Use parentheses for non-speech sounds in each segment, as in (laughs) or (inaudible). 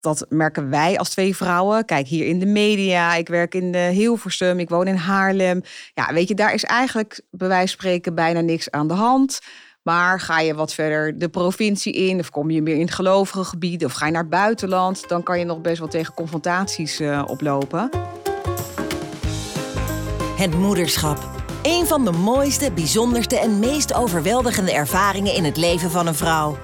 dat merken wij als twee vrouwen. Kijk, hier in de media, ik werk in de Hilversum, ik woon in Haarlem. Ja, weet je, daar is eigenlijk bij wijze van spreken bijna niks aan de hand. Maar ga je wat verder de provincie in, of kom je meer in het gelovige gebied, of ga je naar het buitenland, dan kan je nog best wel tegen confrontaties uh, oplopen. Het moederschap. Een van de mooiste, bijzonderste en meest overweldigende ervaringen in het leven van een vrouw.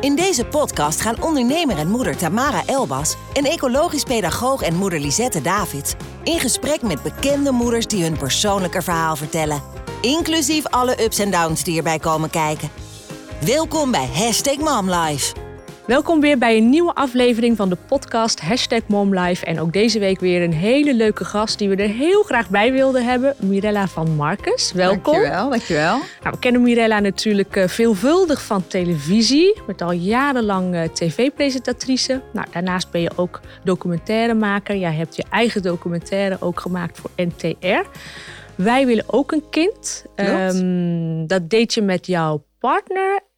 In deze podcast gaan ondernemer en moeder Tamara Elbas en ecologisch pedagoog en moeder Lisette Davids in gesprek met bekende moeders die hun persoonlijke verhaal vertellen. Inclusief alle ups en downs die erbij komen kijken. Welkom bij Hashtag MomLife. Welkom weer bij een nieuwe aflevering van de podcast Hashtag MomLife. En ook deze week weer een hele leuke gast die we er heel graag bij wilden hebben. Mirella van Marcus. Welkom. Dankjewel, dankjewel. Nou, we kennen Mirella natuurlijk uh, veelvuldig van televisie. Met al jarenlang uh, tv-presentatrice. Nou, daarnaast ben je ook documentairemaker. Jij hebt je eigen documentaire ook gemaakt voor NTR. Wij willen ook een kind. Um, dat deed je met jouw partner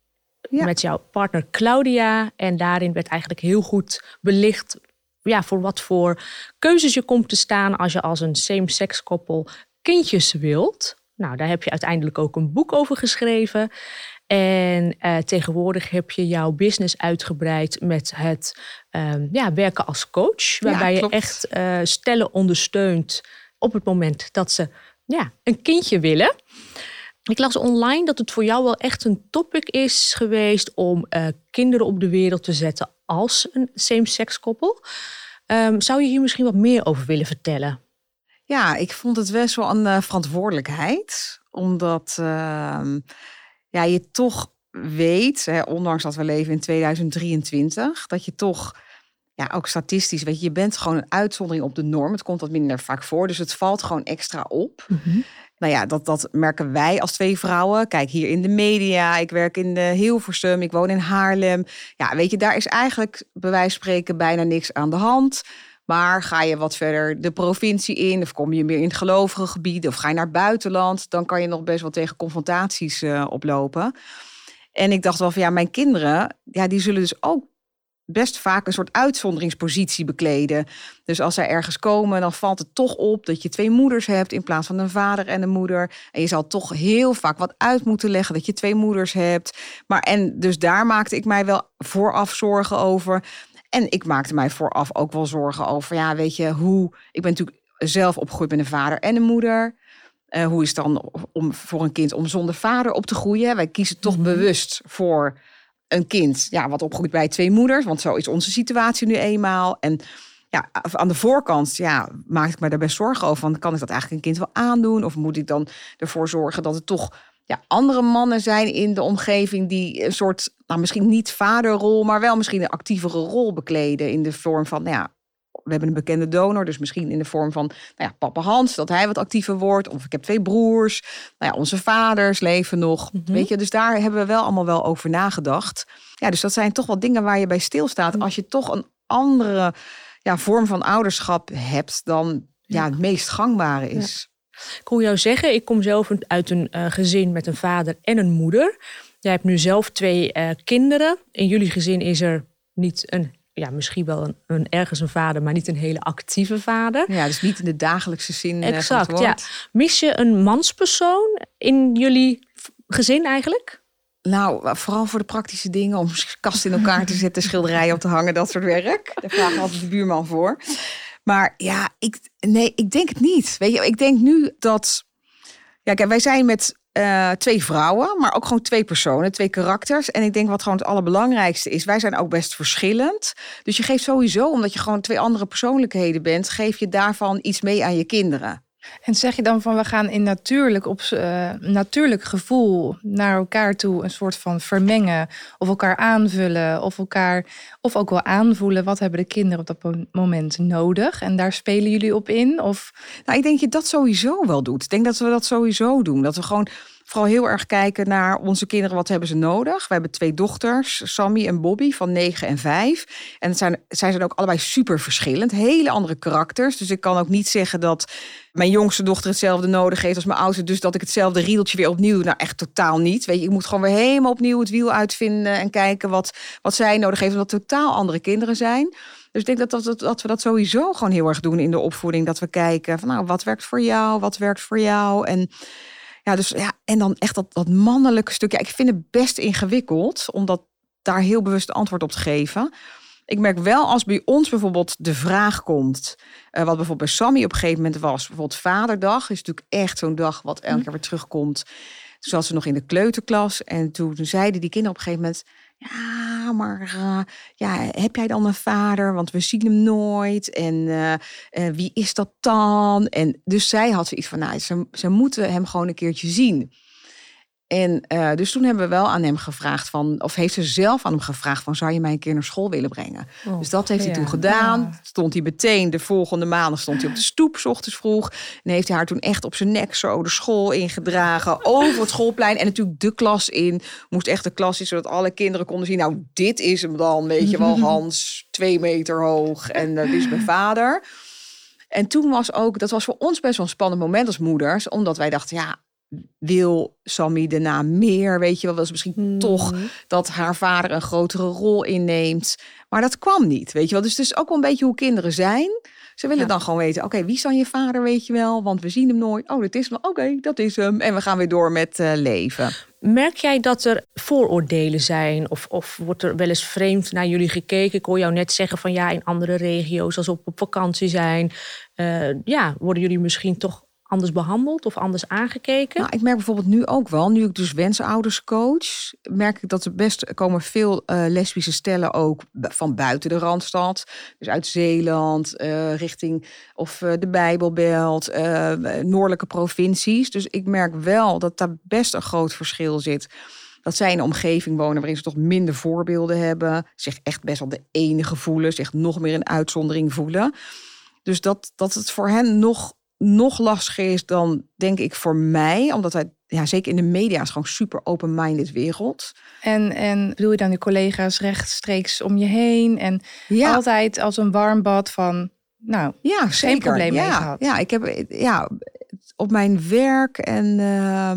met jouw partner Claudia. En daarin werd eigenlijk heel goed belicht ja, voor wat voor keuzes je komt te staan als je als een same-sex koppel kindjes wilt. Nou, daar heb je uiteindelijk ook een boek over geschreven. En uh, tegenwoordig heb je jouw business uitgebreid met het um, ja, werken als coach. Waarbij je echt uh, stellen ondersteunt op het moment dat ze ja, een kindje willen. Ik las online dat het voor jou wel echt een topic is geweest om uh, kinderen op de wereld te zetten als een same-sex koppel. Um, zou je hier misschien wat meer over willen vertellen? Ja, ik vond het best wel een uh, verantwoordelijkheid. Omdat uh, ja, je toch weet, hè, ondanks dat we leven in 2023, dat je toch ja, ook statistisch, weet je, je bent gewoon een uitzondering op de norm. Het komt wat minder vaak voor, dus het valt gewoon extra op. Mm -hmm. Nou ja, dat, dat merken wij als twee vrouwen. Kijk, hier in de media, ik werk in de Hilversum, ik woon in Haarlem. Ja, weet je, daar is eigenlijk bij wijze van spreken bijna niks aan de hand. Maar ga je wat verder de provincie in, of kom je meer in het gelovige gebied, of ga je naar buitenland, dan kan je nog best wel tegen confrontaties uh, oplopen. En ik dacht wel van ja, mijn kinderen, ja, die zullen dus ook best vaak een soort uitzonderingspositie bekleden. Dus als zij ergens komen, dan valt het toch op dat je twee moeders hebt in plaats van een vader en een moeder. En je zal toch heel vaak wat uit moeten leggen dat je twee moeders hebt. Maar en dus daar maakte ik mij wel vooraf zorgen over. En ik maakte mij vooraf ook wel zorgen over, ja, weet je, hoe. Ik ben natuurlijk zelf opgegroeid met een vader en een moeder. Uh, hoe is het dan om voor een kind om zonder vader op te groeien? Wij kiezen toch mm -hmm. bewust voor een kind ja, wat opgroeit bij twee moeders, want zo is onze situatie nu eenmaal. En ja, aan de voorkant ja, maak ik me daar best zorgen over. Want kan ik dat eigenlijk een kind wel aandoen? Of moet ik dan ervoor zorgen dat het toch ja, andere mannen zijn in de omgeving die een soort, nou misschien niet vaderrol, maar wel misschien een actievere rol bekleden in de vorm van, nou ja, we hebben een bekende donor, dus misschien in de vorm van nou ja, papa Hans, dat hij wat actiever wordt. Of ik heb twee broers. Nou ja, onze vaders leven nog. Mm -hmm. Weet je, dus daar hebben we wel allemaal wel over nagedacht. Ja, dus dat zijn toch wel dingen waar je bij stilstaat. Als je toch een andere ja, vorm van ouderschap hebt dan ja, het meest gangbare is. Ik hoor jou zeggen, ik kom zelf uit een uh, gezin met een vader en een moeder. Jij hebt nu zelf twee uh, kinderen. In jullie gezin is er niet een ja, misschien wel een, een, ergens een vader, maar niet een hele actieve vader. Ja, dus niet in de dagelijkse zin. Eh, exact, ja. Mis je een manspersoon in jullie gezin eigenlijk? Nou, vooral voor de praktische dingen, om kast in elkaar te zetten, schilderijen op te hangen, dat soort werk. Daar vragen we altijd de buurman voor. Maar ja, ik, nee, ik denk het niet. Weet je, ik denk nu dat. Ja, kijk, wij zijn met uh, twee vrouwen, maar ook gewoon twee personen, twee karakters. En ik denk wat gewoon het allerbelangrijkste is, wij zijn ook best verschillend. Dus je geeft sowieso, omdat je gewoon twee andere persoonlijkheden bent, geef je daarvan iets mee aan je kinderen. En zeg je dan van we gaan in natuurlijk, op uh, natuurlijk gevoel naar elkaar toe een soort van vermengen of elkaar aanvullen of elkaar of ook wel aanvoelen wat hebben de kinderen op dat moment nodig en daar spelen jullie op in? Of nou, ik denk dat je dat sowieso wel doet. Ik denk dat we dat sowieso doen. Dat we gewoon vooral heel erg kijken naar onze kinderen. Wat hebben ze nodig? We hebben twee dochters, Sammy en Bobby, van 9 en 5. En zijn, zij zijn ook allebei super verschillend. Hele andere karakters. Dus ik kan ook niet zeggen dat mijn jongste dochter hetzelfde nodig heeft als mijn oudste. Dus dat ik hetzelfde riedeltje weer opnieuw. Nou, echt totaal niet. Weet je, ik moet gewoon weer helemaal opnieuw het wiel uitvinden. En kijken wat, wat zij nodig heeft. Omdat totaal andere kinderen zijn. Dus ik denk dat, dat, dat, dat we dat sowieso gewoon heel erg doen in de opvoeding. Dat we kijken van nou, wat werkt voor jou, wat werkt voor jou. En ja, dus ja, en dan echt dat, dat mannelijke stukje. ik vind het best ingewikkeld om dat daar heel bewust antwoord op te geven. Ik merk wel als bij ons bijvoorbeeld de vraag komt, uh, wat bijvoorbeeld bij Sammy op een gegeven moment was, bijvoorbeeld Vaderdag is natuurlijk echt zo'n dag wat elke hm. keer weer terugkomt. Toen zat ze nog in de kleuterklas en toen zeiden die kinderen op een gegeven moment, ja, maar uh, ja, heb jij dan een vader? Want we zien hem nooit. En uh, wie is dat dan? En dus zij had zoiets van, nou, ze, ze moeten hem gewoon een keertje zien. En uh, dus toen hebben we wel aan hem gevraagd van, of heeft ze zelf aan hem gevraagd van, zou je mij een keer naar school willen brengen? Oh, dus dat heeft hij toen gedaan. Ja. Stond hij meteen de volgende maand, stond hij op de stoep, s ochtends vroeg. En heeft hij haar toen echt op zijn nek zo de school ingedragen, over het schoolplein en natuurlijk de klas in. Moest echt de klas in, zodat alle kinderen konden zien, nou, dit is hem dan, weet je wel, (laughs) Hans, twee meter hoog en dat is mijn vader. En toen was ook, dat was voor ons best wel een spannend moment als moeders, omdat wij dachten, ja, wil Sammy daarna meer? Weet je wel, was misschien hmm. toch dat haar vader een grotere rol inneemt. Maar dat kwam niet, weet je wel. Dus het is ook wel een beetje hoe kinderen zijn. Ze willen dan gewoon weten, oké, wie is dan je vader, weet je wel? Want we zien hem nooit. Oh, dat is hem. Oké, dat is hem. En we gaan weer door met uh, leven. Merk jij dat er vooroordelen zijn? Of, of wordt er wel eens vreemd naar jullie gekeken? Ik hoor jou net zeggen van ja, in andere regio's, als we op, op vakantie zijn. Uh, ja, worden jullie misschien toch anders behandeld of anders aangekeken? Nou, ik merk bijvoorbeeld nu ook wel, nu ik dus wensouders coach, merk ik dat er best komen veel uh, lesbische stellen ook van buiten de Randstad. Dus uit Zeeland, uh, richting of uh, de Bijbelbelt, noordelijke provincies. Dus ik merk wel dat daar best een groot verschil zit. Dat zij in een omgeving wonen waarin ze toch minder voorbeelden hebben. Zich echt best wel de enige voelen. Zich nog meer een uitzondering voelen. Dus dat, dat het voor hen nog nog lastiger is dan, denk ik, voor mij. Omdat wij, ja, zeker in de media is gewoon super open-minded wereld. En, en bedoel je dan de collega's rechtstreeks om je heen? En ja. altijd als een warm bad van, nou, ja, zeker. geen probleem ja, mee gehad. Ja, ik heb ja, op mijn werk en... Uh,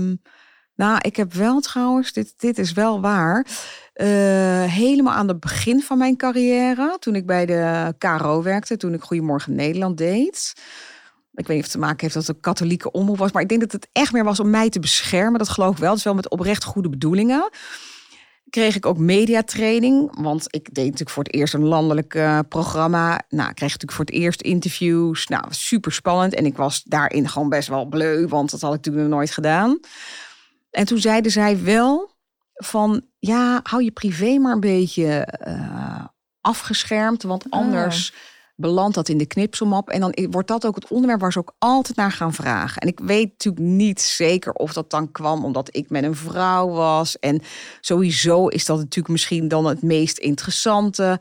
nou, ik heb wel trouwens, dit, dit is wel waar. Uh, helemaal aan het begin van mijn carrière, toen ik bij de KRO werkte, toen ik Goedemorgen Nederland deed. Ik weet niet of het te maken heeft dat het een katholieke omroep was. Maar ik denk dat het echt meer was om mij te beschermen. Dat geloof ik wel. Dus wel met oprecht goede bedoelingen. Kreeg ik ook mediatraining. Want ik deed natuurlijk voor het eerst een landelijk uh, programma. Nou, kreeg natuurlijk voor het eerst interviews. Nou, super spannend. En ik was daarin gewoon best wel bleu. Want dat had ik natuurlijk nog nooit gedaan. En toen zeiden zij wel van... Ja, hou je privé maar een beetje uh, afgeschermd. Want ah. Belandt dat in de knipselmap. En dan wordt dat ook het onderwerp waar ze ook altijd naar gaan vragen. En ik weet natuurlijk niet zeker of dat dan kwam omdat ik met een vrouw was. En sowieso is dat natuurlijk misschien dan het meest interessante.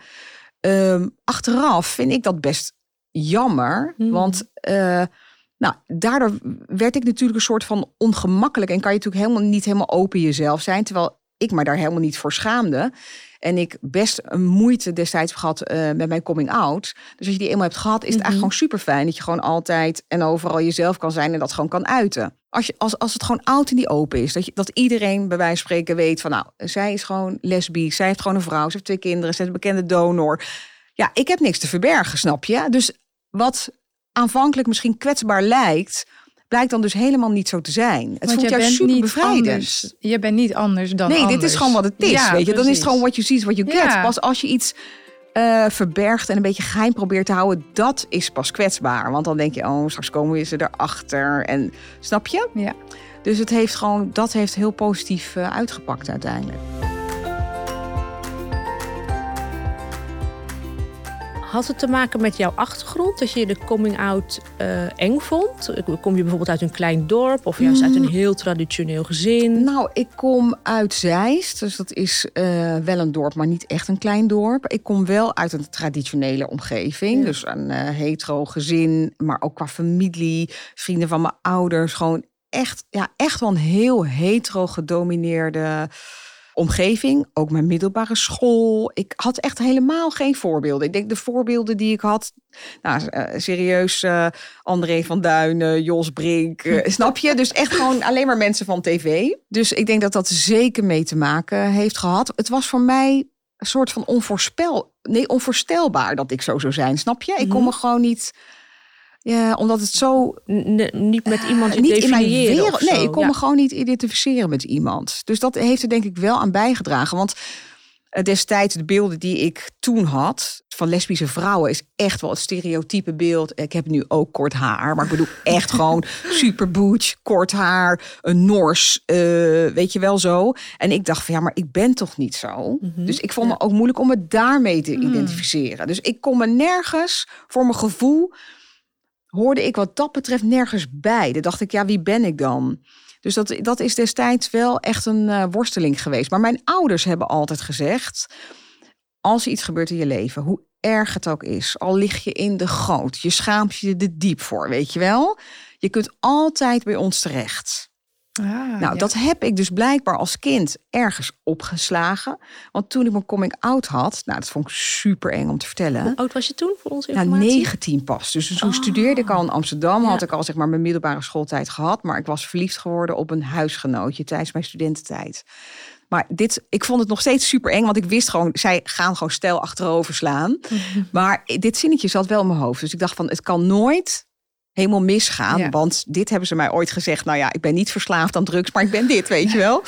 Ehm, achteraf vind ik dat best jammer. Hmm. Want uh, nou, daardoor werd ik natuurlijk een soort van ongemakkelijk. En kan je natuurlijk helemaal niet helemaal open jezelf zijn. Terwijl ik me daar helemaal niet voor schaamde. En ik best een moeite destijds heb gehad uh, met mijn coming out. Dus als je die eenmaal hebt gehad, is het eigenlijk mhm. gewoon super fijn dat je gewoon altijd en overal jezelf kan zijn en dat gewoon kan uiten. Als, je, als, als het gewoon oud en die open is, dat, je, dat iedereen bij wijze van spreken weet van nou, zij is gewoon lesbisch, zij heeft gewoon een vrouw, ze heeft twee kinderen, ze is een bekende donor. Ja, ik heb niks te verbergen, snap je? Dus wat aanvankelijk misschien kwetsbaar lijkt, blijkt dan dus helemaal niet zo te zijn. Het voelt juist super bevrijdend. je bent niet anders dan Nee, dit is gewoon wat het is, weet je. Dan is het gewoon wat je ziet, wat je get. Pas als je iets uh, verbergt en een beetje geheim probeert te houden, dat is pas kwetsbaar. Want dan denk je, oh, straks komen ze erachter. En snap je? Ja. Dus het heeft gewoon, dat heeft heel positief uh, uitgepakt uiteindelijk. Had het te maken met jouw achtergrond? Dat je de coming out uh, eng vond? Kom je bijvoorbeeld uit een klein dorp of juist uit een mm. heel traditioneel gezin? Nou, ik kom uit Zeist. Dus dat is uh, wel een dorp, maar niet echt een klein dorp. Ik kom wel uit een traditionele omgeving. Dus een uh, hetero gezin, maar ook qua familie, vrienden van mijn ouders. Gewoon echt, ja, echt wel een heel hetero gedomineerde omgeving, ook mijn middelbare school. Ik had echt helemaal geen voorbeelden. Ik denk de voorbeelden die ik had, nou, uh, serieus, uh, André van Duinen, Jos Brink, uh, (laughs) snap je? Dus echt gewoon alleen maar mensen van tv. Dus ik denk dat dat zeker mee te maken heeft gehad. Het was voor mij een soort van onvoorspel, nee, onvoorstelbaar dat ik zo zou zijn. Snap je? Ik kon Mhm. me gewoon niet, ja, omdat het zo niet met iemand eh, niet in mijn wereld. Nee, ik kon Ja. me gewoon niet identificeren met iemand. Dus dat heeft er denk ik wel aan bijgedragen. Want eh, destijds de beelden die ik toen had van lesbische vrouwen is echt wel het stereotype beeld. Ik heb nu ook kort haar, maar ik bedoel echt (laughs) gewoon super butch, kort haar, een Noors, eh, weet je wel zo. En ik dacht van ja, maar ik ben toch niet zo. Mhm. Dus ik vond me ook moeilijk om me daarmee te identificeren. Dus ik kon me nergens voor mijn gevoel hoorde ik wat dat betreft nergens bij. Dan dacht ik, ja, wie ben ik dan? Dus dat, dat is destijds wel echt een eh, worsteling geweest. Maar mijn ouders hebben altijd gezegd: als er iets gebeurt in je leven, hoe erg het ook is, al lig je in de goot, je schaamt je er diep voor, weet je wel? Je kunt altijd bij ons terecht. Ah, nou, ja. dat heb ik dus blijkbaar als kind ergens opgeslagen. Want toen ik mijn coming-out had, nou, dat vond ik super eng om te vertellen. Hoe oud was je toen voor onze Nou, informatie? 19 pas. Dus toen studeerde ik al in Amsterdam. Ja. Had ik al zeg maar mijn middelbare schooltijd gehad. Maar ik was verliefd geworden op een huisgenootje tijdens mijn studententijd. Maar dit, ik vond het nog steeds super eng. Want ik wist gewoon, zij gaan gewoon stijl achterover slaan. (laughs) Maar dit zinnetje zat wel in mijn hoofd. Dus ik dacht van, het kan nooit helemaal misgaan. Ja. Want dit hebben ze mij ooit gezegd. Nou ja, ik ben niet verslaafd aan drugs, maar ik ben dit, weet je wel.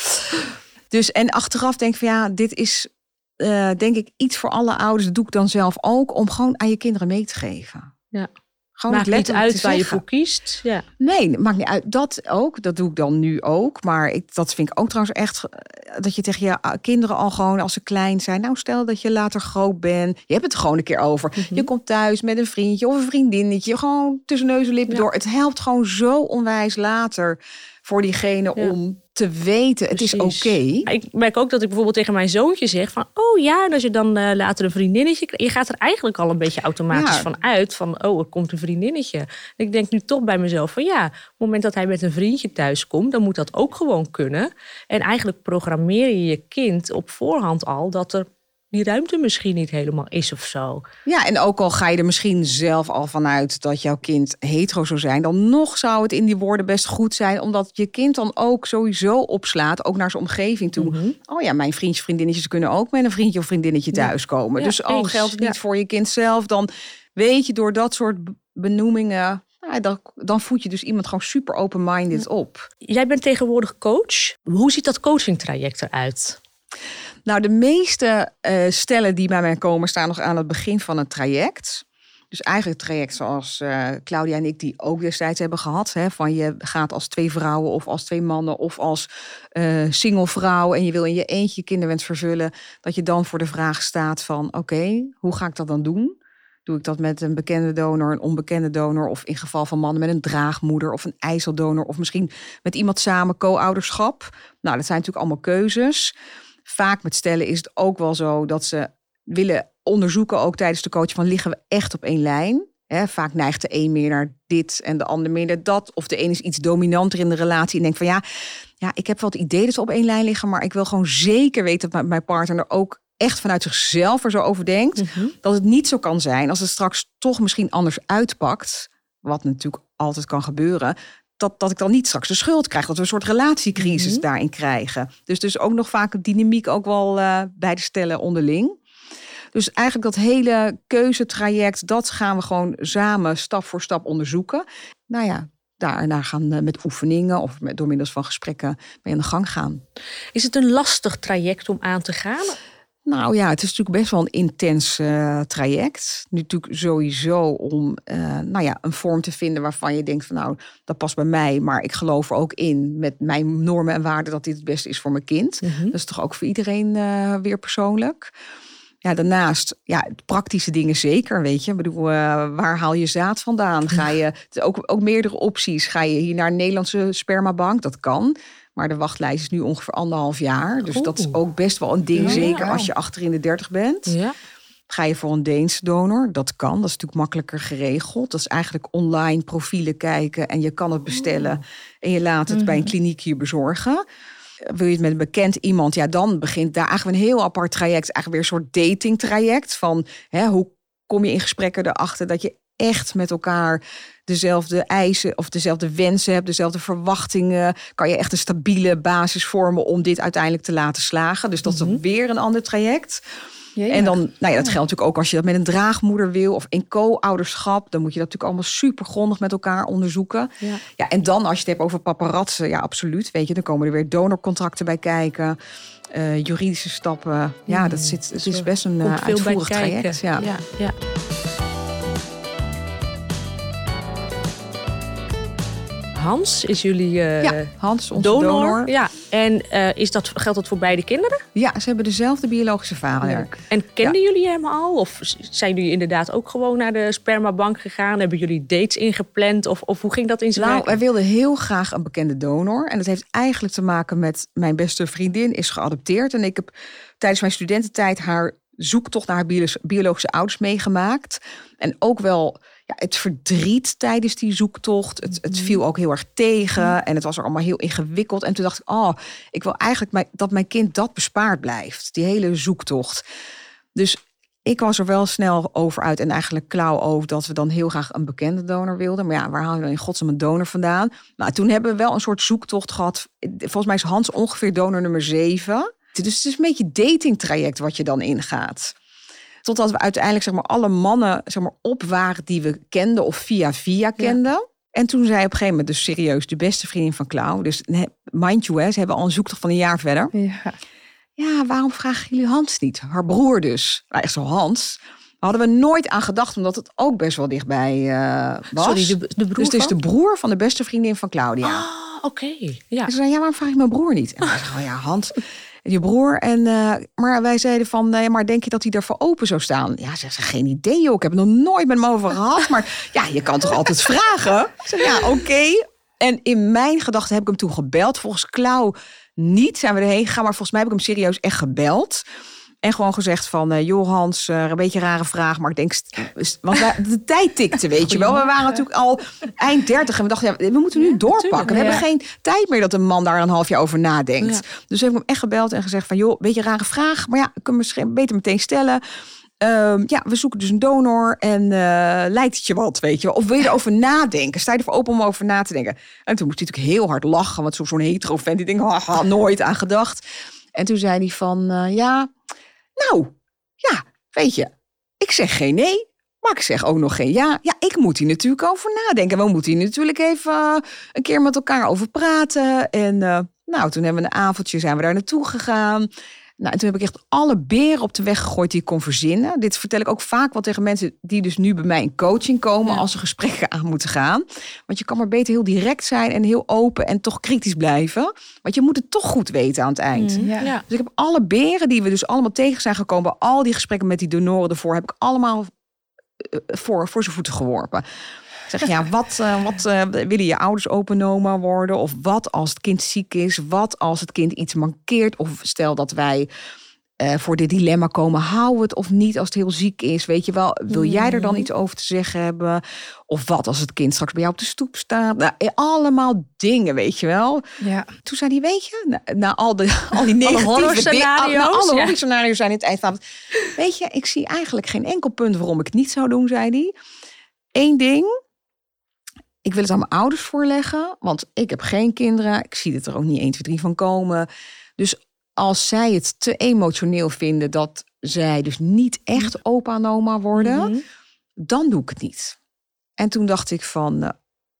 Dus en achteraf denk ik van ja, dit is eh, denk ik iets voor alle ouders. Dat doe ik dan zelf ook om gewoon aan je kinderen mee te geven. Ja. Gewoon Maakt niet uit waar je voor kiest. Ja. Nee, het maakt niet uit. Dat ook. Dat doe ik dan nu ook. Maar ik, dat vind ik ook trouwens echt. eh, Dat je tegen je ah, kinderen al gewoon als ze klein zijn. Nou, stel dat je later groot bent. Je hebt het er gewoon een keer over. Mhm. Je komt thuis met een vriendje of een vriendinnetje. Gewoon tussen neus en lippen Ja. door. Het helpt gewoon zo onwijs later voor diegene Ja. om te weten. Het is oké. Ik merk ook dat ik bijvoorbeeld tegen mijn zoontje zeg van... oh ja, en als je dan eh, later een vriendinnetje krijgt... je gaat er eigenlijk al een beetje automatisch Ja. van uit... van oh, er komt een vriendinnetje. En ik denk nu toch bij mezelf van ja... op het moment dat hij met een vriendje thuis komt... dan moet dat ook gewoon kunnen. En eigenlijk programmeer je je kind op voorhand al... dat er die ruimte misschien niet helemaal is of zo. Ja, en ook al ga je er misschien zelf al vanuit dat jouw kind hetero zou zijn, dan nog zou het in die woorden best goed zijn, omdat je kind dan ook sowieso opslaat, ook naar zijn omgeving toe. Mhm. Oh ja, mijn vriendjes, vriendinnetjes kunnen ook met een vriendje of vriendinnetje thuiskomen. Ja, dus al eens, geldt het niet ja. voor je kind zelf, dan weet je door dat soort benoemingen, nou, dan, dan voed je dus iemand gewoon super open-minded op. Jij bent tegenwoordig coach. Hoe ziet dat coachingtraject eruit? Nou, de meeste eh, stellen die bij mij komen staan nog aan het begin van het traject. Dus eigenlijk het traject zoals eh, Claudia en ik die ook destijds hebben gehad. Hè, van je gaat als twee vrouwen of als twee mannen of als eh single vrouw en je wil in je eentje je kinderwens vervullen. Dat je dan voor de vraag staat van oké, hoe ga ik dat dan doen? Doe ik dat met een bekende donor, een onbekende donor of in geval van mannen met een draagmoeder of een ijzeldonor of misschien met iemand samen co-ouderschap? Nou, dat zijn natuurlijk allemaal keuzes vaak met stellen is het ook wel zo dat ze willen onderzoeken, ook tijdens de coach, van liggen we echt op één lijn? Hè, vaak neigt de een meer naar dit en de ander meer naar dat. Of de een is iets dominanter in de relatie en denkt van ja, ja, ik heb wel het idee dat ze op één lijn liggen, maar ik wil gewoon zeker weten dat mijn partner er ook echt vanuit zichzelf er zo over denkt. Dat het niet zo kan zijn als het straks toch misschien anders uitpakt, wat natuurlijk altijd kan gebeuren, dat, dat ik dan niet straks de schuld krijg. Dat we een soort relatiecrisis Mhm. daarin krijgen. Dus dus ook nog vaak een dynamiek ook wel eh, bij de stellen onderling. Dus eigenlijk dat hele keuzetraject, dat gaan we gewoon samen stap voor stap onderzoeken. Nou ja, daarna gaan we met oefeningen of met, door middels van gesprekken mee aan de gang gaan. Is het een lastig traject om aan te gaan? Nou ja, het is natuurlijk best wel een intens eh, traject. Nu natuurlijk sowieso om eh, nou ja, een vorm te vinden waarvan je denkt van nou, dat past bij mij. Maar ik geloof er ook in met mijn normen en waarden dat dit het beste is voor mijn kind. Dat is toch ook voor iedereen eh, weer persoonlijk. Ja, daarnaast, ja, praktische dingen zeker, weet je. Ik bedoel, waar haal je zaad vandaan? Ga je, ook, ook meerdere opties. Ga je hier naar een Nederlandse spermabank? Dat kan. Maar de wachtlijst is nu ongeveer anderhalf jaar. Dus dat is ook best wel een ding, Ja. zeker als je achter in de dertig bent. Ja. Ga je voor een Deense donor? Dat kan. Dat is natuurlijk makkelijker geregeld. Dat is eigenlijk online profielen kijken en je kan het bestellen. En je laat het bij een kliniek hier bezorgen. Wil je het met een bekend iemand? Ja, dan begint daar eigenlijk een heel apart traject. Eigenlijk weer een soort dating traject. Van hè, hoe kom je in gesprekken erachter dat je echt met elkaar dezelfde eisen of dezelfde wensen hebt, dezelfde verwachtingen. Kan je echt een stabiele basis vormen om dit uiteindelijk te laten slagen. Dus dat is dan weer een ander traject. En dan, nou ja, dat geldt natuurlijk ook als je dat met een draagmoeder wil of in co-ouderschap. Dan moet je dat natuurlijk allemaal super grondig met elkaar onderzoeken. Ja. Ja, en dan als je het hebt over paparazzen, ja, absoluut. Weet je, dan komen er weer donorcontracten bij kijken. eh, juridische stappen. Ja, dat zit, het is best een uh, bij uitvoerig traject. Ja. ja, Hans is jullie eh, Ja, Hans, onze donor. donor. Ja, en eh, is dat, geldt dat voor beide kinderen? Ja, ze hebben dezelfde biologische vader. En kenden jullie hem al? Of zijn jullie inderdaad ook gewoon naar de spermabank gegaan? Hebben jullie dates ingepland? Of, of hoe ging dat in zijn Nou, wij wilden heel graag een bekende donor. En dat heeft eigenlijk te maken met mijn beste vriendin is geadopteerd. En ik heb tijdens mijn studententijd haar zoektocht naar haar biolo- biologische ouders meegemaakt. En ook wel ja, het verdriet tijdens die zoektocht. Het, het viel ook heel erg tegen. En het was er allemaal heel ingewikkeld. En toen dacht ik, oh, ik wil eigenlijk mijn- dat mijn kind dat bespaard blijft. Die hele zoektocht. Dus ik was er wel snel over uit en eigenlijk klauw over dat we dan heel graag een bekende donor wilden. Maar ja, waar haal je dan in godsnaam een donor vandaan? Nou, toen hebben we wel een soort zoektocht gehad. Volgens mij is Hans ongeveer donor nummer zeven. Dus het is een beetje datingtraject wat je dan ingaat. Totdat we uiteindelijk zeg maar, alle mannen zeg maar, op waren die we kenden of via via kenden. En toen zei op een gegeven moment dus serieus de beste vriendin van Klauw. Dus mind you, hè, ze hebben al een zoektocht van een jaar verder. Ja. Ja, waarom vragen jullie Hans niet? Haar broer dus. Nou, echt zo Hans. Daar hadden we nooit aan gedacht, omdat het ook best wel dichtbij eh, was. Sorry, de, de broer dus het is van? de broer van de beste vriendin van Claudia. Ah, oké. Ja. En ze zei, ja, waarom vraag ik mijn broer niet? En wij zeggen, oh ja, Hans, je broer. En, eh, maar wij zeiden van, nee, maar denk je dat hij ervoor open zou staan? Ja, zegt ze, geen idee joh, ik heb nog nooit met hem over gehad. Maar ja, je kan toch altijd vragen? Zeg, ja, oké. En in mijn gedachten heb ik hem toen gebeld. Volgens Klauw niet zijn we erheen gegaan, maar volgens mij heb ik hem serieus echt gebeld. En gewoon gezegd van, eh joh Hans, eh, een beetje een rare vraag, maar ik denk, want wij- de tijd tikte, weet je wel. We waren natuurlijk al eind dertig en we dachten, ja, we moeten nu doorpakken. We ja. hebben geen tijd meer dat een man daar een half jaar over nadenkt. Dus heb ik hem echt gebeld en gezegd van, joh, beetje een rare vraag, maar ja, ik kan misschien beter meteen stellen. Ehm, ja, we zoeken dus een donor en eh, lijkt het je wat, weet je wel? Of wil je erover nadenken? Sta je ervoor open om over na te denken? En toen moest hij natuurlijk heel hard lachen, want zo- zo'n hetero vent, die denkt, haha, nooit aan gedacht. En toen zei hij van, eh, ja, nou, ja, weet je, ik zeg geen nee, maar ik zeg ook nog geen ja. Ja, ik moet hier natuurlijk over nadenken. We moeten hier natuurlijk even eh, een keer met elkaar over praten. En eh, nou, toen hebben we een avondje, zijn we daar naartoe gegaan. Nou, en toen heb ik echt alle beren op de weg gegooid die ik kon verzinnen. Dit vertel ik ook vaak wel tegen mensen die dus nu bij mij in coaching komen Ja. als ze gesprekken aan moeten gaan. Want je kan maar beter heel direct zijn en heel open en toch kritisch blijven. Want je moet het toch goed weten aan het eind. Ja. Ja. Dus ik heb alle beren die we dus allemaal tegen zijn gekomen, al die gesprekken met die donoren ervoor, heb ik allemaal eh, voor, voor zijn voeten geworpen. Zeg, ja, wat, eh, wat eh, willen je ouders openoma worden? Of wat als het kind ziek is? Wat als het kind iets mankeert? Of stel dat wij eh, voor dit dilemma komen, hou het of niet als het heel ziek is? Weet je wel, wil jij er dan iets over te zeggen hebben? Of wat als het kind straks bij jou op de stoep staat? Nou, allemaal dingen, weet je wel. Ja. Toen zei hij, weet je, na, na al, de, (laughs) al die negatieve horrorscenario's, dingen, alle ja. horrorscenario's zijn in het eind van. Weet je, ik zie eigenlijk geen enkel punt waarom ik het niet zou doen, zei hij. Eén ding, ik wil het aan mijn ouders voorleggen, want ik heb geen kinderen. Ik zie het er ook niet 1, 2, 3 van komen. Dus als zij het te emotioneel vinden dat zij dus niet echt opa en oma worden, Mhm. dan doe ik het niet. En toen dacht ik van, eh,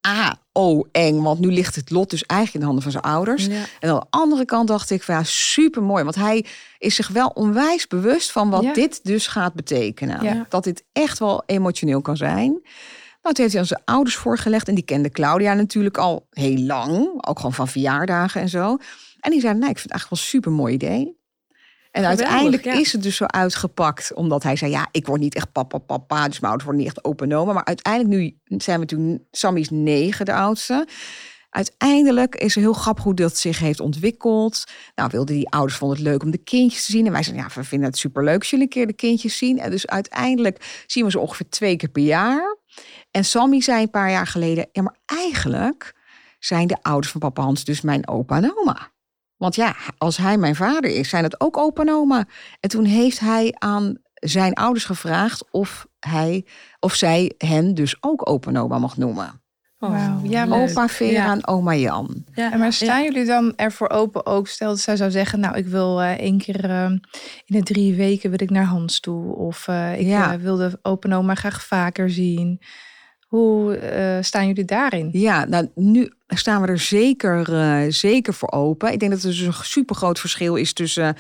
ah, oh eng, want nu ligt het lot dus eigenlijk in de handen van zijn ouders. Ja. En aan de andere kant dacht ik van ja, super mooi, want hij is zich wel onwijs bewust van wat Ja. dit dus gaat betekenen. Ja. Dat dit echt wel emotioneel kan zijn. Nou, toen heeft hij aan zijn ouders voorgelegd en die kende Claudia natuurlijk al heel lang, ook gewoon van verjaardagen en zo. En die zei, nee, ik vind het eigenlijk wel een super mooi idee. En Geweldig, uiteindelijk ja. is het dus zo uitgepakt, omdat hij zei, ja, ik word niet echt papa, papa, dus mijn ouders worden niet echt open en oma. Maar uiteindelijk, nu zijn we toen, Sammy is negen, de oudste. Uiteindelijk is het heel grappig hoe dat zich heeft ontwikkeld. Nou, wilden die ouders vonden het leuk om de kindjes te zien. En wij zeiden, ja, we vinden het superleuk als jullie een keer de kindjes zien. En dus uiteindelijk zien we ze ongeveer twee keer per jaar. En Sammy zei een paar jaar geleden, ja, maar eigenlijk zijn de ouders van papa Hans dus mijn opa en oma. Want ja, als hij mijn vader is, zijn het ook opa en oma. En toen heeft hij aan zijn ouders gevraagd of hij of zij hen dus ook opa en oma mag noemen. Wauw. Ja, maar, Opa Vera Ja. en oma Jan. Ja. en maar staan jullie dan ervoor open ook? Stel dat zij zou zeggen, nou ik wil eh, één keer eh, in de drie weken wil ik naar Hans toe. Of eh, ik Ja. eh, wil de open oma graag vaker zien. Hoe eh, staan jullie daarin? Ja, nou nu staan we er zeker, eh, zeker voor open. Ik denk dat er dus een super groot verschil is tussen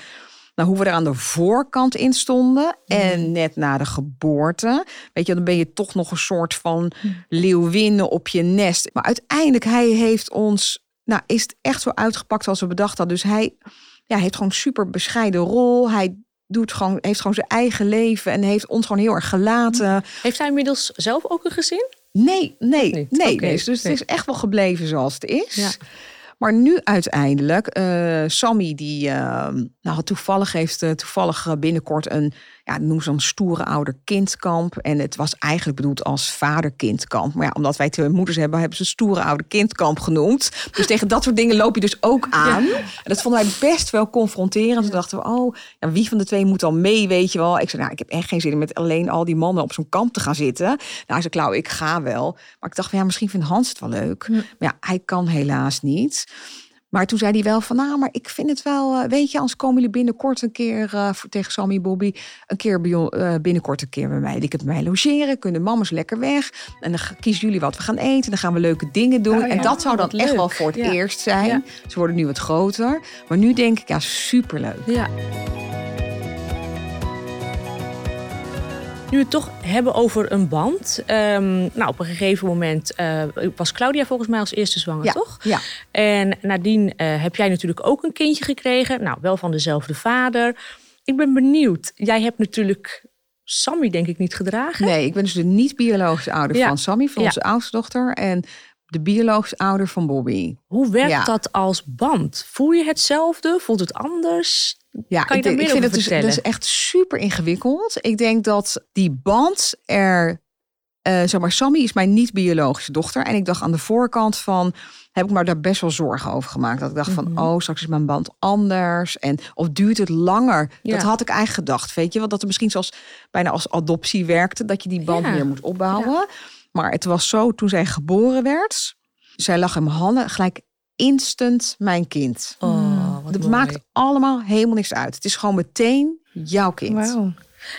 nou, hoe we er aan de voorkant in stonden en net na de geboorte. Weet je, dan ben je toch nog een soort van leeuwinnen op je nest. Maar uiteindelijk, hij heeft ons, nou, is het echt zo uitgepakt zoals we bedacht hadden. Dus hij ja, heeft gewoon een super bescheiden rol. Hij doet gewoon, heeft gewoon zijn eigen leven en heeft ons gewoon heel erg gelaten. Heeft hij inmiddels zelf ook een gezin? Nee, nee, nee. Dus het is echt wel gebleven zoals het is. Ja. Maar nu uiteindelijk, eh, Sammy die eh, nou, toevallig heeft eh, toevallig eh, binnenkort een, ja, noem ze een stoere ouder-kindkamp. En het was eigenlijk bedoeld als vader-kindkamp. Maar ja, omdat wij twee moeders hebben, hebben ze stoere ouder-kindkamp genoemd. Dus tegen dat soort dingen loop je dus ook aan. En dat vonden wij best wel confronterend. Toen dachten we, oh, ja, wie van de twee moet dan mee, weet je wel. Ik zei, nou, ik heb echt geen zin in met alleen al die mannen op zo'n kamp te gaan zitten. Nou, hij zei, Klauw, ik ga wel. Maar ik dacht, ja, misschien vindt Hans het wel leuk. Maar ja, hij kan helaas niet. Maar toen zei hij wel van, nou, maar ik vind het wel, eh, weet je, anders komen jullie binnenkort een keer voor, tegen Sammy Bobby, een keer bij, eh, binnenkort een keer bij mij. Die kunnen bij mij logeren, kunnen mama's lekker weg. En dan kiezen jullie wat we gaan eten, dan gaan we leuke dingen doen. Oh, ja. En dat zou dan echt leuk. wel voor het Ja. eerst zijn. Ze worden nu wat groter. Maar nu denk ik, ja, superleuk. Ja. Nu we het toch hebben over een band. ehm, nou, op een gegeven moment eh, was Claudia volgens mij als eerste zwanger, Ja, toch? ja. En nadien eh, heb jij natuurlijk ook een kindje gekregen. Nou, wel van dezelfde vader. Ik ben benieuwd. Jij hebt natuurlijk Sammy denk ik niet gedragen. Nee, ik ben dus de niet-biologische ouder Ja. van Sammy, van Ja. onze oudste dochter. En de biologische ouder van Bobby. Hoe werkt dat als band? Voel je hetzelfde? Voelt het anders? Ja, Kan je ik, daar denk- meer ik vind het dus, is echt super ingewikkeld. Ik denk dat die band er. eh zeg maar, Sammy is mijn niet-biologische dochter. En ik dacht aan de voorkant van. Heb ik me daar best wel zorgen over gemaakt. Dat ik dacht Mhm. van, oh, straks is mijn band anders. En of duurt het langer? Ja. Dat had ik eigenlijk gedacht. Weet je, want dat het misschien zoals bijna als adoptie werkte. Dat je die band Ja. meer moet opbouwen. Maar het was zo toen zij geboren werd. Zij lag in mijn handen. Gelijk instant mijn kind. Oh, mooi. maakt allemaal helemaal niks uit. Het is gewoon meteen jouw kind.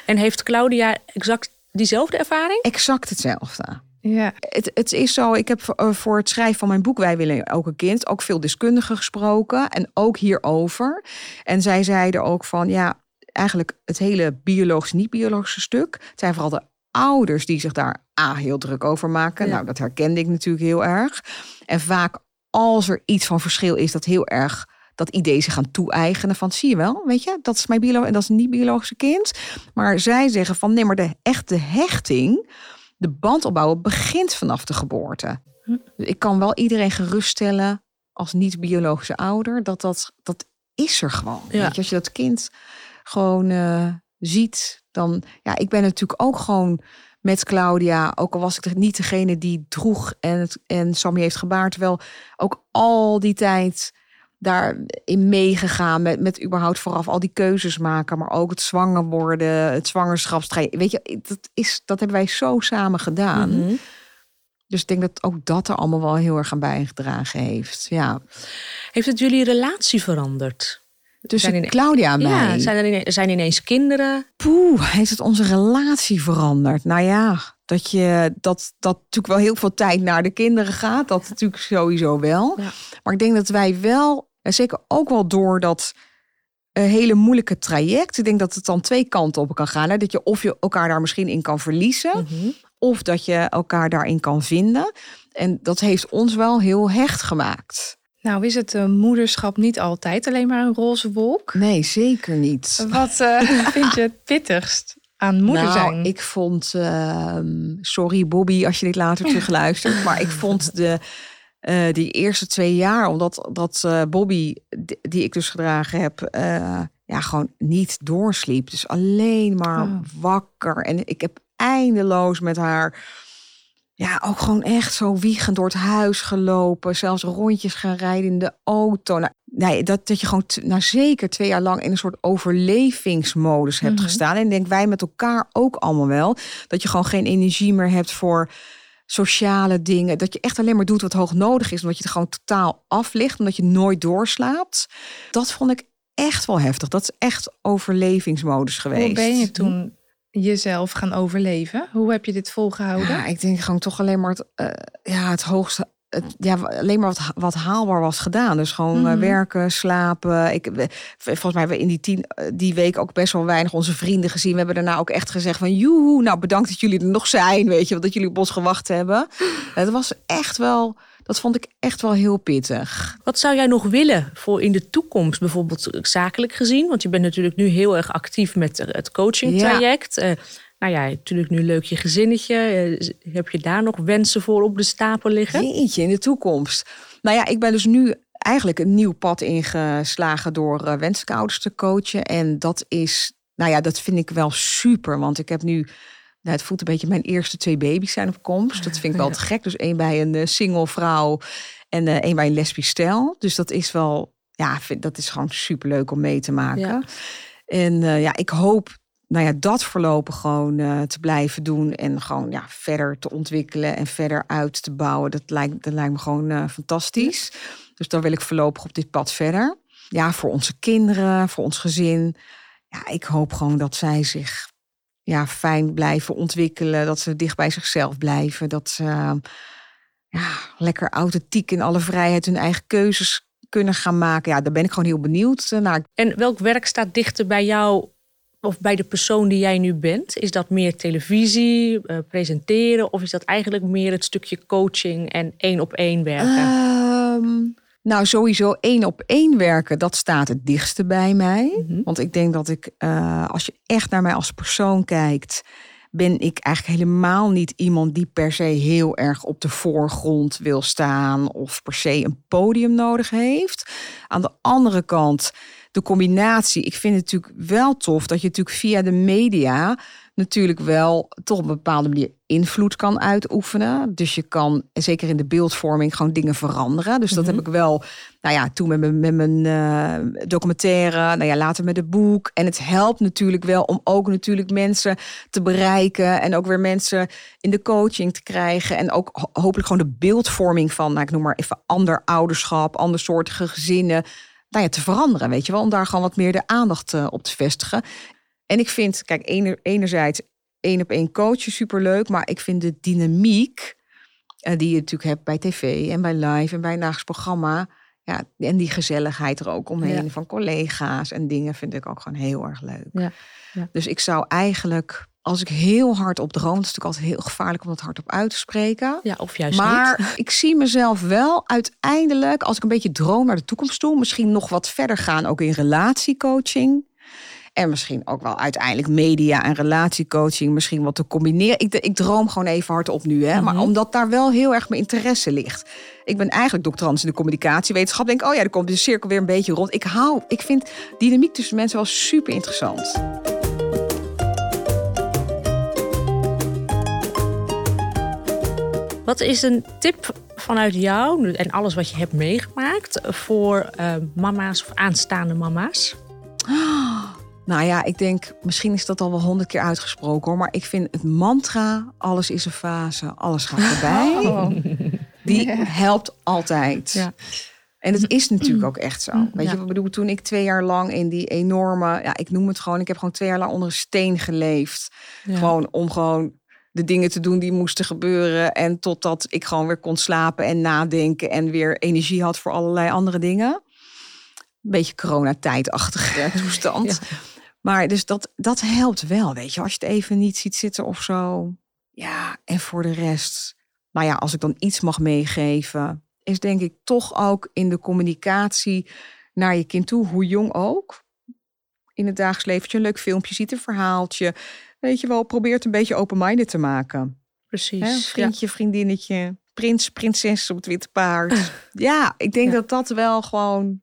En heeft Claudia exact diezelfde ervaring? Exact hetzelfde. Ja. Het, het is zo, ik heb voor, eh, voor het schrijven van mijn boek Wij willen ook een kind ook veel deskundigen gesproken en ook hierover. En zij zeiden ook van ja, eigenlijk het hele biologisch niet-biologische stuk. Het zijn vooral de ouders die zich daar A, heel druk over maken. Ja. Nou, dat herkende ik natuurlijk heel erg. En vaak als er iets van verschil is, dat heel erg dat idee zich gaan toe-eigenen van zie je wel, weet je, dat is mijn biolo en dat is een niet-biologische kind. Maar zij zeggen van nee, maar de echte hechting, de band opbouwen begint vanaf de geboorte. Dus ik kan wel iedereen geruststellen als niet-biologische ouder dat dat, dat is er gewoon. Ja. Weet je, als je dat kind gewoon eh, ziet, dan ja, ik ben natuurlijk ook gewoon met Claudia, ook al was ik er niet degene die droeg en, het, en Sammy heeft gebaard, wel ook al die tijd daarin meegegaan met, met überhaupt vooraf al die keuzes maken, maar ook het zwanger worden, het zwangerschapstraject. Weet je, dat, is, dat hebben wij zo samen gedaan. Mhm. Dus ik denk dat ook dat er allemaal wel heel erg aan bijgedragen heeft. Ja. Heeft het jullie relatie veranderd? Tussen Zijn Claudia en mij. Ja, zijn er ineens, zijn ineens kinderen? Poeh, heeft het onze relatie veranderd? Nou ja, dat je dat, dat natuurlijk wel heel veel tijd naar de kinderen gaat. Dat natuurlijk sowieso wel. Ja. Maar ik denk dat wij wel, en zeker ook wel door dat eh, hele moeilijke traject. Ik denk dat het dan twee kanten op kan gaan. Hè? Dat je of je elkaar daar misschien in kan verliezen. Mhm. Of dat je elkaar daarin kan vinden. En dat heeft ons wel heel hecht gemaakt. Nou, is het eh, moederschap niet altijd alleen maar een roze wolk? Nee, zeker niet. Wat eh, (laughs) vind je het pittigst aan moeder nou, zijn? ik vond, ehm, sorry Bobby als je dit later terugluistert, maar ik vond de eh, die eerste twee jaar, omdat dat eh, Bobby die, die ik dus gedragen heb, eh, ja gewoon niet doorsliep, dus alleen maar Oh. wakker en ik heb eindeloos met haar. Ja, ook gewoon echt zo wiegend door het huis gelopen. Zelfs rondjes gaan rijden in de auto. Nou, nee, dat, dat je gewoon nou, zeker twee jaar lang in een soort overlevingsmodus hebt Mhm. gestaan. En ik denk wij met elkaar ook allemaal wel. Dat je gewoon geen energie meer hebt voor sociale dingen. Dat je echt alleen maar doet wat hoog nodig is. Omdat je het gewoon totaal aflicht. Omdat je nooit doorslaapt. Dat vond ik echt wel heftig. Dat is echt overlevingsmodus geweest. Hoe ben je toen jezelf gaan overleven? Hoe heb je dit volgehouden? Ja, ik denk gewoon toch alleen maar het, uh, ja, het hoogste het, ja, alleen maar wat, wat haalbaar was gedaan. Dus gewoon mm. werken, slapen. Ik, volgens mij hebben we in die, tien, eh, die week ook best wel weinig onze vrienden gezien. We hebben daarna ook echt gezegd van... joehoe, nou bedankt dat jullie er nog zijn, weet je. Dat jullie op ons gewacht hebben. (laughs) Het was echt wel... Dat vond ik echt wel heel pittig. Wat zou jij nog willen voor in de toekomst, bijvoorbeeld zakelijk gezien? Want je bent natuurlijk nu heel erg actief met het coaching traject. Ja. Nou ja, natuurlijk nu leuk je gezinnetje. Eh, heb je daar nog wensen voor op de stapel liggen? Jeetje, in de toekomst. Nou ja, ik ben dus nu eigenlijk een nieuw pad ingeslagen door uh, te coachen. En dat is, nou ja, dat vind ik wel super. Want ik heb nu, nou, het voelt een beetje mijn eerste twee baby's zijn op komst. Dat vind ik wel te gek. Dus één bij een uh, single vrouw en één bij een lesbisch stel. Dus dat is wel, ja, vind, dat is gewoon super leuk om mee te maken. Ja. En ja, ik hoop nou ja, dat voorlopig gewoon uh, te blijven doen en gewoon ja, verder te ontwikkelen en verder uit te bouwen. Dat lijkt, dat lijkt me gewoon uh, fantastisch. Dus dan wil ik voorlopig op dit pad verder. Ja, voor onze kinderen, voor ons gezin. Ja, ik hoop gewoon dat zij zich ja, fijn blijven ontwikkelen. Dat ze dicht bij zichzelf blijven. Dat ze ja, lekker authentiek in alle vrijheid hun eigen keuzes kunnen gaan maken. Ja, daar ben ik gewoon heel benieuwd naar. En welk werk staat dichter bij jou of bij de persoon die jij nu bent? Is dat meer televisie, uh, presenteren of is dat eigenlijk meer het stukje coaching en één op één werken? Um, nou, sowieso één op één werken, dat staat het dichtste bij mij. Mm -hmm. Want ik denk dat ik, uh, als je echt naar mij als persoon kijkt, ben ik eigenlijk helemaal niet iemand die per se heel erg op de voorgrond wil staan of per se een podium nodig heeft. Aan de andere kant de combinatie. Ik vind het natuurlijk wel tof dat je natuurlijk via de media natuurlijk wel toch op een bepaalde manier invloed kan uitoefenen. Dus je kan, zeker in de beeldvorming, gewoon dingen veranderen. Dus dat heb ik wel, nou ja, toen met mijn, met mijn uh, documentaire, nou ja, later met het boek. En het helpt natuurlijk wel om ook natuurlijk mensen te bereiken en ook weer mensen in de coaching te krijgen. En ook hopelijk gewoon de beeldvorming van, nou, ik noem maar even ander ouderschap, andersoortige gezinnen nou ja, te veranderen, weet je wel. Om daar gewoon wat meer de aandacht uh, op te vestigen. En ik vind, kijk, ener, enerzijds één op één coachen superleuk. Maar ik vind de dynamiek uh, die je natuurlijk hebt bij tv en bij live en bij een dagelijks programma. Ja, en die gezelligheid er ook omheen ja. van collega's en dingen vind ik ook gewoon heel erg leuk. Ja. Ja. Dus ik zou eigenlijk als ik heel hard op droom, dat is natuurlijk altijd heel gevaarlijk om dat hardop uit te spreken. Ja, of juist maar niet. ik zie mezelf wel uiteindelijk, als ik een beetje droom naar de toekomst toe, misschien nog wat verder gaan, ook in relatiecoaching. En misschien ook wel uiteindelijk media en relatiecoaching misschien wat te combineren. Ik, ik droom gewoon even hardop nu, hè. Maar mm -hmm. omdat daar wel heel erg mijn interesse ligt. Ik ben eigenlijk doctorant in de communicatiewetenschap. Denk, oh ja, er komt de cirkel weer een beetje rond. Ik hou, ik vind dynamiek tussen mensen wel super interessant. Wat is een tip vanuit jou en alles wat je hebt meegemaakt voor uh, mama's of aanstaande mama's? Oh, nou ja, ik denk, misschien is dat al wel honderd keer uitgesproken hoor. Maar ik vind het mantra, alles is een fase, alles gaat (laughs) voorbij. Oh. Die yeah. helpt altijd. Ja. En het is natuurlijk ook echt zo. Weet ja. je, ik bedoel, toen ik twee jaar lang in die enorme, ja, ik noem het gewoon, ik heb gewoon twee jaar lang onder een steen geleefd. Ja. Gewoon om gewoon de dingen te doen die moesten gebeuren. En totdat ik gewoon weer kon slapen en nadenken en weer energie had voor allerlei andere dingen. Een beetje coronatijdachtige toestand. Ja. Maar dus dat, dat helpt wel, weet je. Als je het even niet ziet zitten of zo. Ja, en voor de rest, nou ja, als ik dan iets mag meegeven, is denk ik toch ook in de communicatie naar je kind toe, hoe jong ook. In het dagelijks leven, je een leuk filmpje ziet, een verhaaltje weet je wel, probeert een beetje open-minded te maken. Precies. Hè? Vriendje, ja. vriendinnetje, prins, prinses op het witte paard. ja, ik denk ja. dat dat wel gewoon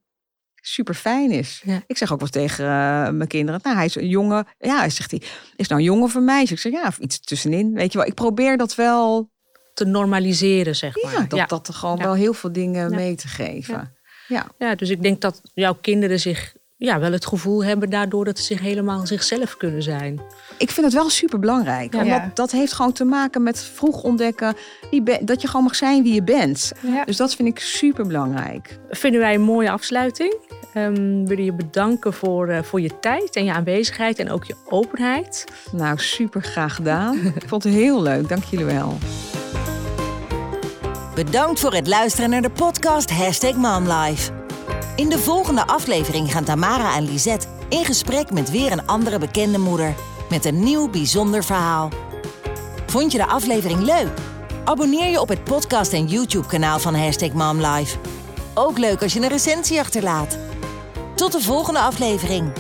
super fijn is. Ja. Ik zeg ook wel tegen uh, mijn kinderen, nou hij is een jongen. Ja, hij zegt hij, is nou een jongen of een meisje? Ik zeg ja, of iets tussenin. Weet je wel, ik probeer dat wel te normaliseren, zeg maar. Ja, dat, dat er gewoon wel heel veel dingen mee te geven. Ja. Ja. dus ik denk dat jouw kinderen zich ja, wel het gevoel hebben daardoor dat ze zich helemaal zichzelf kunnen zijn. Ik vind het wel super belangrijk. Ja. Ja. dat heeft gewoon te maken met vroeg ontdekken wie dat je gewoon mag zijn wie je bent. Ja. Dus dat vind ik super belangrijk. Vinden wij een mooie afsluiting. Ehm, we willen je bedanken voor, eh, voor je tijd en je aanwezigheid en ook je openheid. Nou, super graag gedaan. (laughs) ik vond het heel leuk. Dank jullie wel. Bedankt voor het luisteren naar de podcast Hashtag MomLife. In de volgende aflevering gaan Tamara en Lisette in gesprek met weer een andere bekende moeder. Met een nieuw bijzonder verhaal. Vond je de aflevering leuk? Abonneer je op het podcast en YouTube kanaal van Hashtag MomLife. Ook leuk als je een recensie achterlaat. Tot de volgende aflevering.